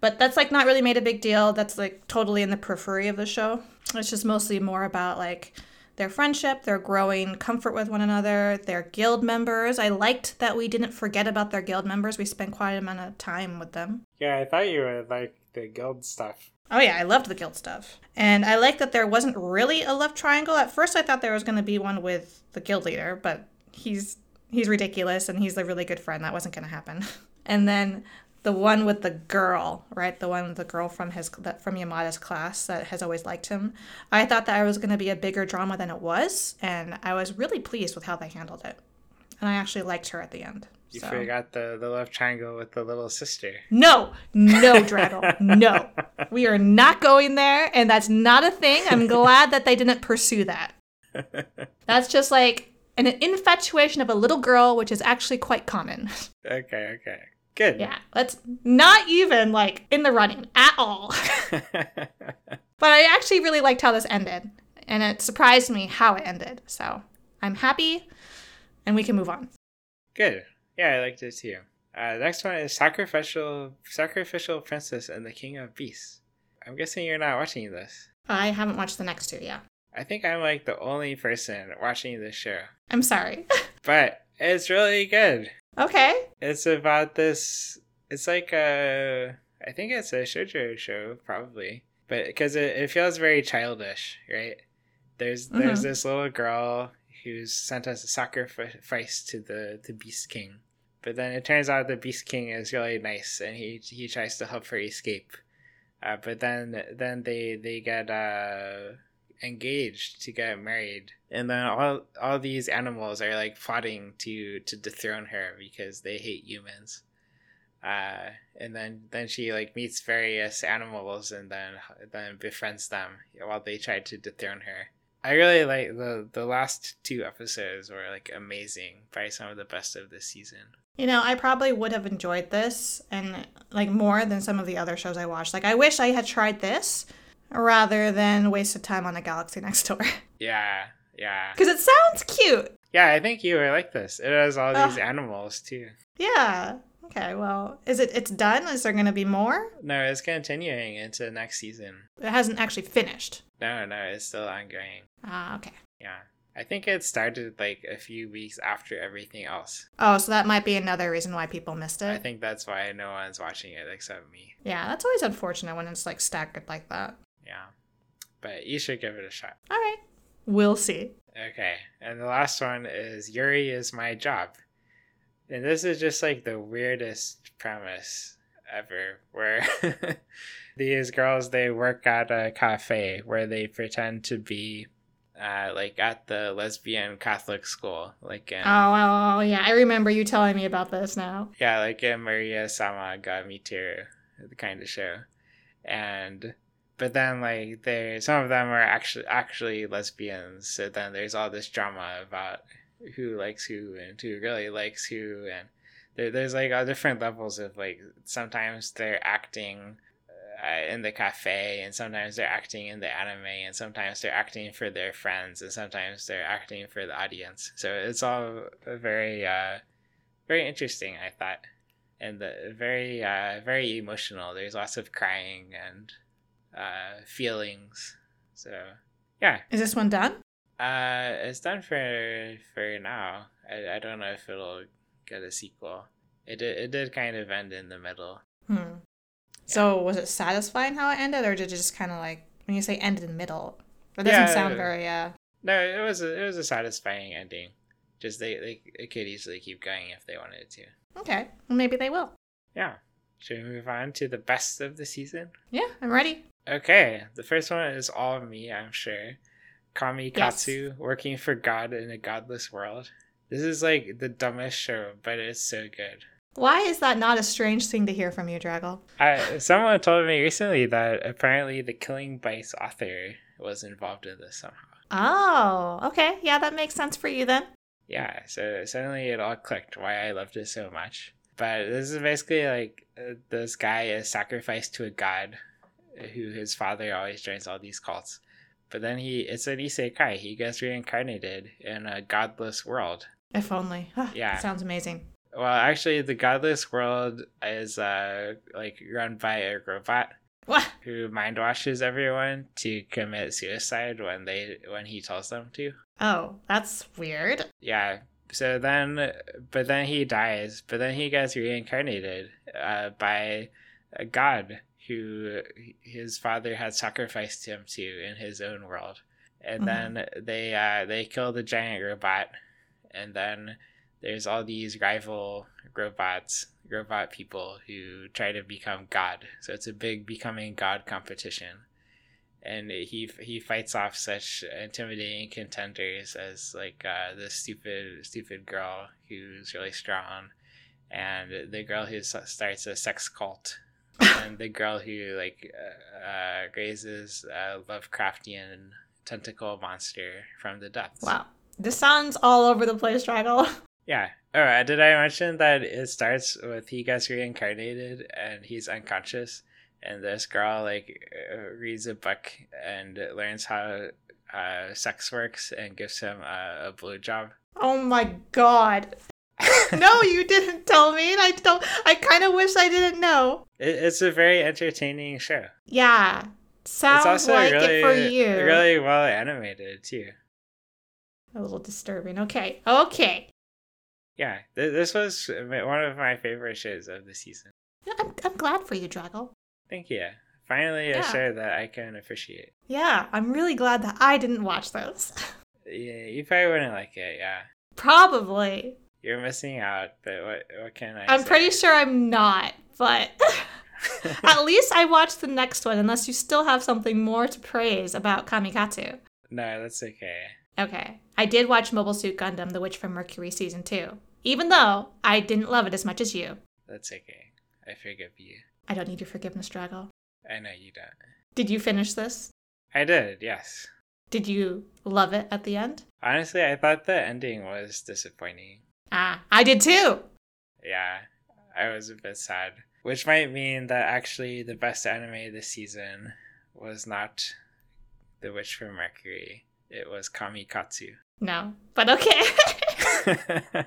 But that's like not really made a big deal. That's like totally in the periphery of the show. It's just mostly more about like their friendship, their growing comfort with one another, their guild members. I liked that we didn't forget about their guild members. We spent quite a amount of time with them. Yeah, I thought you would like the guild stuff. Oh yeah, I loved the guild stuff. And I like that there wasn't really a love triangle. At first I thought there was going to be one with the guild leader, but he's he's ridiculous and he's a really good friend. That wasn't going to happen. And then the one with the girl, right? The one with the girl from his that from Yamada's class that has always liked him. I thought that I was going to be a bigger drama than it was, and I was really pleased with how they handled it. And I actually liked her at the end. You so. forgot the, the love triangle with the little sister. No, no, Draggle, no. We are not going there, and that's not a thing. I'm glad that they didn't pursue that. That's just like an infatuation of a little girl, which is actually quite common. okay, okay. Good. Yeah, that's not even like in the running at all. But I actually really liked how this ended, and it surprised me how it ended. So I'm happy, and we can move on. Good. Yeah, I liked it too. Uh, next one is sacrificial sacrificial princess and the king of beasts. I'm guessing you're not watching this. I haven't watched the next two yet. I think I'm like the only person watching this show, I'm sorry. but it's really good. Okay. It's about this It's like a, I think it's a shoujo show probably, but because it, it feels very childish, right? There's there's Mhm. this little girl who's sent as a sacrifice to the the Beast King, but then it turns out the Beast King is really nice and he he tries to help her escape, uh, but then then they they get uh engaged to get married. And then all all these animals are like plotting to to dethrone her because they hate humans. Uh and then then she like meets various animals and then then befriends them while they try to dethrone her. I really like the the last two episodes were like amazing probably some of the best of this season. You know, I probably would have enjoyed this and like more than some of the other shows I watched. Like I wish I had tried this rather than wasted time on a Galaxy Next Door. yeah yeah Because it sounds cute. yeah i think you I like this it has all these animals too Yeah. Okay, well, is it it's done? Is there gonna be more? no it's continuing into next season It hasn't actually finished. no no it's still ongoing Ah, okay. Yeah. I think it started like a few weeks after everything else. Oh, so that might be another reason why people missed it. I think that's why no one's watching it except me. Yeah, that's always unfortunate when it's like staggered like that. Yeah. But you should give it a shot. All right. We'll see. Okay. And the last one is Yuri is my job. And this is just like the weirdest premise ever where these girls they work at a cafe where they pretend to be uh, like at the lesbian Catholic school, like in Oh, oh, yeah. I remember you telling me about this now. Yeah, like a Maria Sama ga Miteru, the kind of show. And but then like there some of them are actually actually lesbians, so then there's all this drama about who likes who and who really likes who and there, there's like all different levels of like sometimes they're acting uh, in the cafe and sometimes they're acting in the anime and sometimes they're acting for their friends and sometimes they're acting for the audience. So it's all very uh very interesting i thought and the, very uh very emotional. There's lots of crying and uh feelings so yeah Is this one done? uh it's done for for now i, I don't know if it'll get a sequel it did, it did kind of end in the middle Hmm. So was it satisfying how it ended, or did it just kind of like when you say end in the middle? That doesn't Yeah. sound very. Uh, no it was a, it was a satisfying ending just they, they it could easily keep going if they wanted to okay, well, maybe they will. yeah should we move on to the best of the season Yeah, I'm ready. Okay, the first one is all me, I'm sure. Kamikatsu, working for God in a godless world. This is like the dumbest show, but it's so good. Why is that not a strange thing to hear from you, Draggle? I, someone told me recently that apparently the Killing Bites author was involved in this somehow. Oh, okay. Yeah, that makes sense for you then. Yeah, so suddenly it all clicked why I loved it so much. But this is basically like uh, this guy is sacrificed to a god who his father always joins all these cults. But then he, it's an isekai. He gets reincarnated in a godless world. If only. Ah, Yeah. Sounds amazing. Well, actually, the godless world is uh like run by a robot What? who mind washes everyone to commit suicide when they when he tells them to. Oh, that's weird. Yeah. So then, but then he dies. But then he gets reincarnated uh, by a god who his father had sacrificed him to in his own world. And Mhm. then they uh, they kill the giant robot, and then there's all these rival robots, robot people who try to become god. So it's a big becoming god competition and he he fights off such intimidating contenders as like uh, the stupid stupid girl who's really strong, and the girl who starts a sex cult, and the girl who like uh, uh, raises a Lovecraftian tentacle monster from the depths. Wow. This sounds all over the place, Draggle. Yeah. Oh, uh, did I mention that it starts with he gets reincarnated and he's unconscious, and this girl like uh, reads a book and learns how uh, sex works and gives him a, a blowjob. Oh my god. no, you didn't tell me. and I don't. I kind of wish I didn't know. It, it's a very entertaining show. Yeah, sounds it's also like really it for you. really well animated too. A little disturbing. Okay, okay. Yeah, th- this was one of my favorite shows of the season. I'm, I'm glad for you, Drago. Thank you. Finally, a show that I can appreciate. Yeah, I'm really glad that I didn't watch those. Yeah, you probably wouldn't like it. Yeah, Probably. You're missing out. But what what can I? I'm say? pretty sure I'm not, but at least I watched the next one, unless you still have something more to praise about Kamikatsu. no, that's okay. Okay. I did watch Mobile Suit Gundam The Witch from Mercury Season 2, even though I didn't love it as much as you. That's okay. I forgive you. I don't need your forgiveness, Drago. I know you don't. Did you finish this? I did. Yes. Did you love it at the end? Honestly, I thought the ending was disappointing. Ah, I did too. Yeah, I was a bit sad. Which might mean that actually the best anime this season was not The Witch from Mercury. It was Kamikatsu. No, but okay.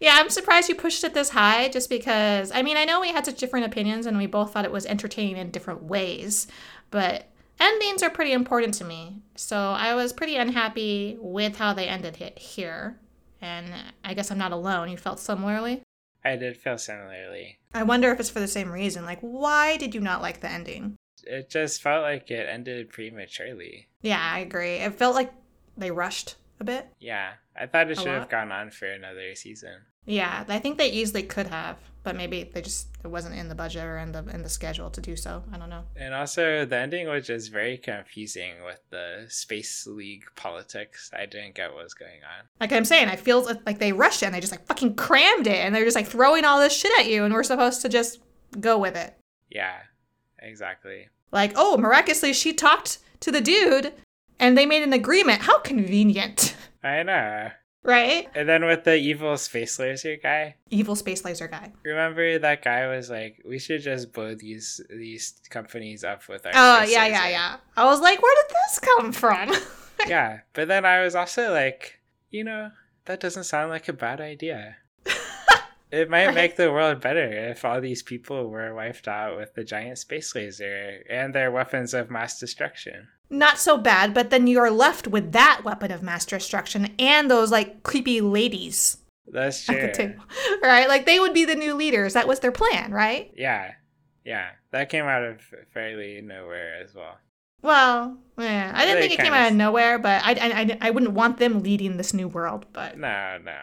yeah, I'm surprised you pushed it this high just because, I mean, I know we had such different opinions and we both thought it was entertaining in different ways, but endings are pretty important to me. So I was pretty unhappy with how they ended it here. And I guess I'm not alone. You felt similarly? I did feel similarly. I wonder if it's for the same reason. Like, why did you not like the ending? It just felt like it ended prematurely. Yeah, I agree. It felt like they rushed a bit. Yeah, I thought it should have gone on for another season. Yeah, I think they easily could have, but maybe they just it wasn't in the budget or in the in the schedule to do so. I don't know. And also, the ending was just very confusing with the Space League politics. I didn't get what was going on. Like I'm saying, I feel like they rushed it and they just like fucking crammed it and they're just like throwing all this shit at you and we're supposed to just go with it. Yeah, exactly. Like, oh, miraculously she talked to the dude and they made an agreement. How convenient. I know. Right? And then with the evil space laser guy, Evil space laser guy. remember that guy was like, "We should just blow these these companies up with our." Oh, space yeah, laser." yeah, yeah. I was like, where did this come from? yeah, but then I was also like, you know, that doesn't sound like a bad idea. It might Right. make the world better if all these people were wiped out with the giant space laser and their weapons of mass destruction. Not so bad, but then you're left with that weapon of mass destruction and those like creepy ladies That's at the true. table. Right? Like they would be the new leaders. That was their plan, right? Yeah, yeah, that came out of fairly nowhere as well. Well, yeah. I didn't They think it came kinda- out of nowhere, but I, I, I, I wouldn't want them leading this new world. But No, no.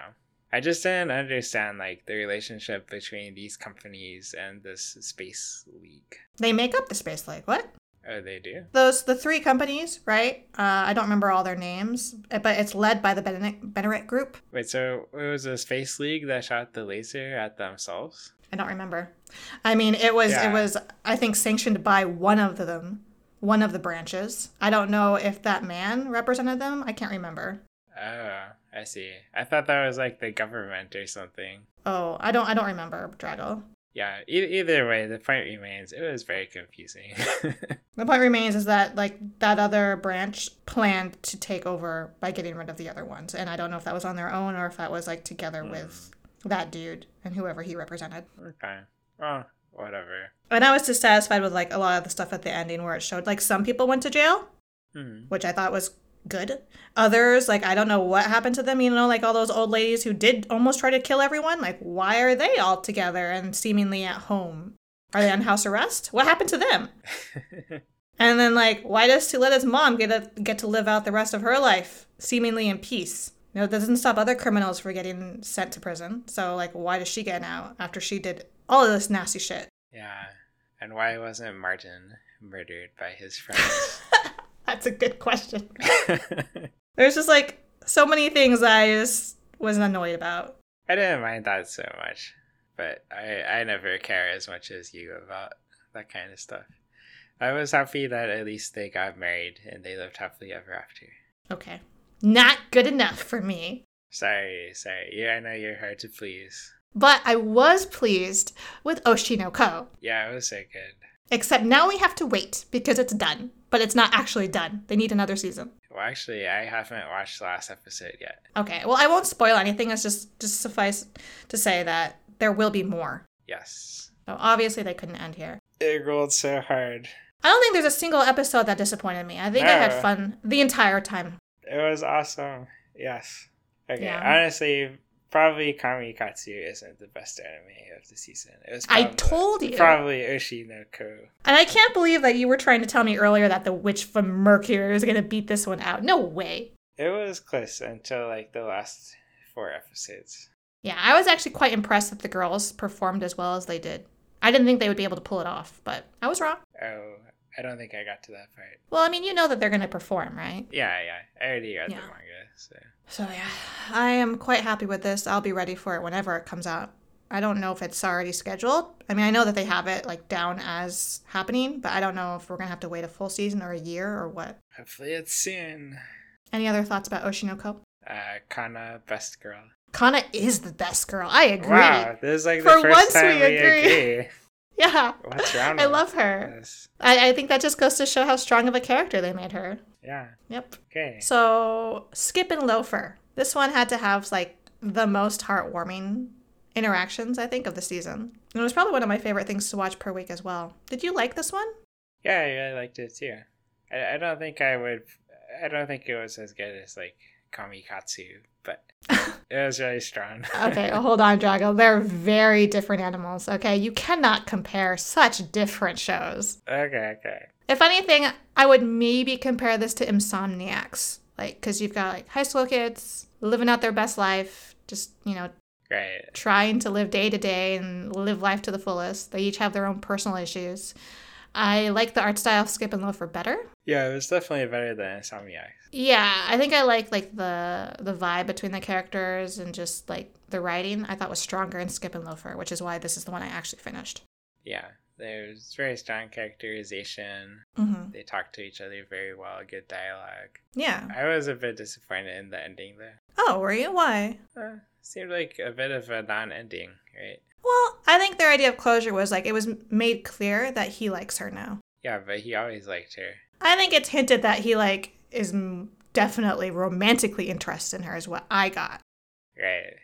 I just didn't understand like the relationship between these companies and this space league. they make up the space league. What? Oh, they do. Those the three companies, right? Uh, I don't remember all their names, but it's led by the Benedict, Benerit Group. Wait, so it was a space league that shot the laser at themselves? I don't remember. I mean, it was Yeah. it was I think sanctioned by one of them, one of the branches. I don't know if that man represented them. I can't remember. Oh, I see. I thought that was like the government or something. Oh, I don't I don't remember Drago. Yeah. E- either way, the point remains it was very confusing. The point remains is that like that other branch planned to take over by getting rid of the other ones, and I don't know if that was on their own or if that was like together with that dude and whoever he represented. okay. Oh, whatever. And I was dissatisfied with like a lot of the stuff at the ending where it showed like some people went to jail, Hmm. which I thought was good. Others, like I don't know what happened to them, you know, like all those old ladies who did almost try to kill everyone. Like, why are they all together and seemingly at home? Are they on house arrest? What happened to them? And then like, why does Suletta's mom get to get to live out the rest of her life seemingly in peace? You know, it doesn't stop other criminals from getting sent to prison. So like, why does she get out after she did all of this nasty shit? yeah. And why wasn't Martin murdered by his friends? That's a good question. There's just like so many things I just was annoyed about. I didn't mind that so much, but I I never care as much as you about that kind of stuff. I was happy that at least they got married and they lived happily ever after. Okay. Not good enough for me. Sorry, sorry. Yeah, I know you're hard to please. But I was pleased with Oshinoko. Yeah, it was so good. Except now we have to wait because it's done. But it's not actually done. They need another season. Well, actually, I haven't watched the last episode yet. Okay. Well, I won't spoil anything. It's just just suffice to say that there will be more. Yes. So obviously they couldn't end here. It rolled so hard. I don't think there's a single episode that disappointed me. I think I had fun the entire time. It was awesome. Yes. Okay. Yeah. Honestly, probably Kamikatsu isn't the best anime of the season. It was I told you. probably Oshi no Ko. And I can't believe that you were trying to tell me earlier that the Witch from Mercury was going to beat this one out. No way. It was close until like the last four episodes. Yeah, I was actually quite impressed that the girls performed as well as they did. I didn't think they would be able to pull it off, but I was wrong. Oh, I don't think I got to that part. Well, I mean, you know that they're going to perform, right? Yeah, yeah. I already read Yeah. the manga, so So, yeah, I am quite happy with this. I'll be ready for it whenever it comes out. I don't know if it's already scheduled. I mean, I know that they have it like down as happening, but I don't know if we're going to have to wait a full season or a year or what. hopefully it's soon. Any other thoughts about Oshinoko? Uh, Kana, best girl. Kana is the best girl. I agree. Wow, this is like For the first once time we we agree. Yeah. What's wrong? I love her. I, I think that just goes to show how strong of a character they made her. Yeah. Yep. Okay. So, Skip and Loafer. This one had to have like the most heartwarming interactions, I think, of the season. And it was probably one of my favorite things to watch per week as well. Did you like this one? Yeah, I really liked it too. I, I don't think I would. I don't think it was as good as like Kamikatsu, but it was really strong. Okay, well, hold on, Drago. They're very different animals, okay? You cannot compare such different shows. okay, okay. If anything, I would maybe compare this to Insomniacs. Like, because you've got like high school kids living out their best life, just, you know, Right. trying to live day to day and live life to the fullest. They each have their own personal issues. I like the art style of Skip and Loafer better. Yeah, it was definitely better than Insomniac. Yeah, I think I like like the the vibe between the characters and just like the writing. I thought was stronger in Skip and Loafer, which is why this is the one I actually finished. Yeah, there's very strong characterization. hmm They talk to each other very well. Good dialogue. Yeah. I was a bit disappointed in the ending though. Oh, were you? Why? Uh, seemed like a bit of a non-ending, right? Well, I think their idea of closure was like it was made clear that he likes her now. Yeah, but he always liked her. I think it's hinted that he like is definitely romantically interested in her is what I got. Right.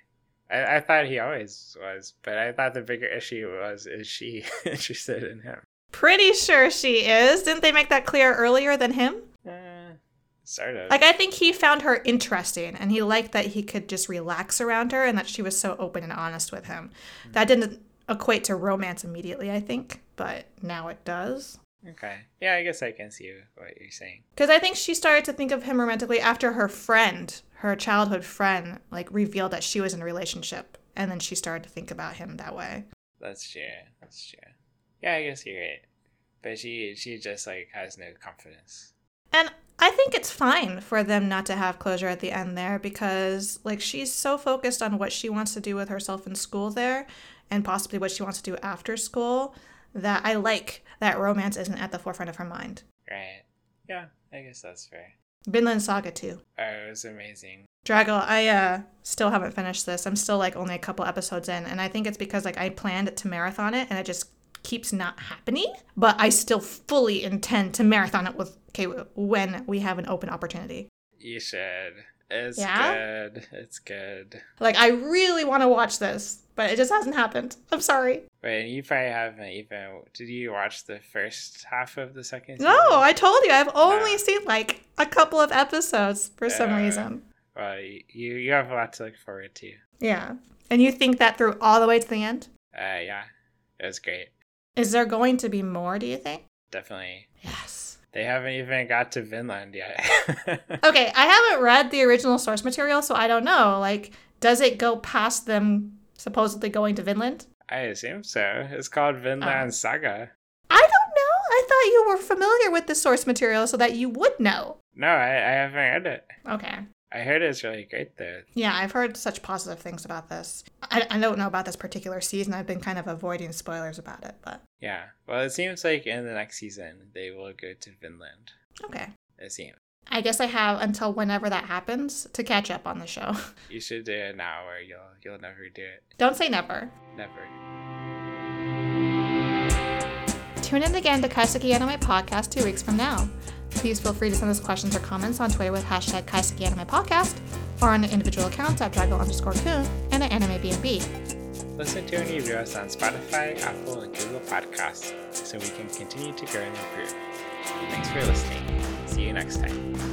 I, I thought he always was, but I thought the bigger issue was is she interested in him? Pretty sure she is. Didn't they make that clear earlier than him? Uh, sort of. Like I think he found her interesting and he liked that he could just relax around her and that she was so open and honest with him. Hmm. That didn't equate to romance immediately, I think, but now it does. okay. Yeah, I guess I can see what you're saying. Because I think she started to think of him romantically after her friend, her childhood friend, like revealed that she was in a relationship. And then she started to think about him that way. That's true. That's true. Yeah, I guess you're right. But she she just like has no confidence. And I think it's fine for them not to have closure at the end there because, like, she's so focused on what she wants to do with herself in school there and possibly what she wants to do after school that I like that romance isn't at the forefront of her mind. Right. Yeah, I guess that's fair. Vinland Saga too. Oh, it was amazing. Drago, I uh still haven't finished this. I'm still like only a couple episodes in, and I think it's because like I planned to marathon it and it just keeps not happening. But I still fully intend to marathon it with okay when we have an open opportunity. You should. It's Yeah? good. It's good. Like I really want to watch this, but it just hasn't happened. I'm sorry. Wait, you probably haven't even. Did you watch the first half of the second No. I told you I've only No. seen like a couple of episodes for some Uh, reason. Well, you you have a lot to look forward to. Yeah. And you think that through all the way to the end? Uh, yeah, it was great. Is there going to be more, do you think? Definitely. Yes. They haven't even got to Vinland yet. Okay, I haven't read the original source material, so I don't know. Like, does it go past them supposedly going to Vinland? I assume so. It's called Vinland Oh. Saga. I don't know. I thought you were familiar with the source material so that you would know. No, I, I haven't read it. Okay. I heard it's really great though. Yeah, I've heard such positive things about this. I, I don't know about this particular season. I've been kind of avoiding spoilers about it, but Yeah. Well, it seems like in the next season they will go to Vinland. okay. It seems. I guess I have until whenever that happens to catch up on the show. You should do it now, or you'll you'll never do it. don't say never. Never. Tune in again to Kaiseki Anime Podcast two weeks from now. Please feel free to send us questions or comments on Twitter with hashtag Kaiseki Anime Podcast or on the individual accounts at Drago underscore Coon and at Anime BNB. Listen to and review on Spotify, Apple, and Google Podcasts so we can continue to grow and improve. Thanks for listening. See you next time.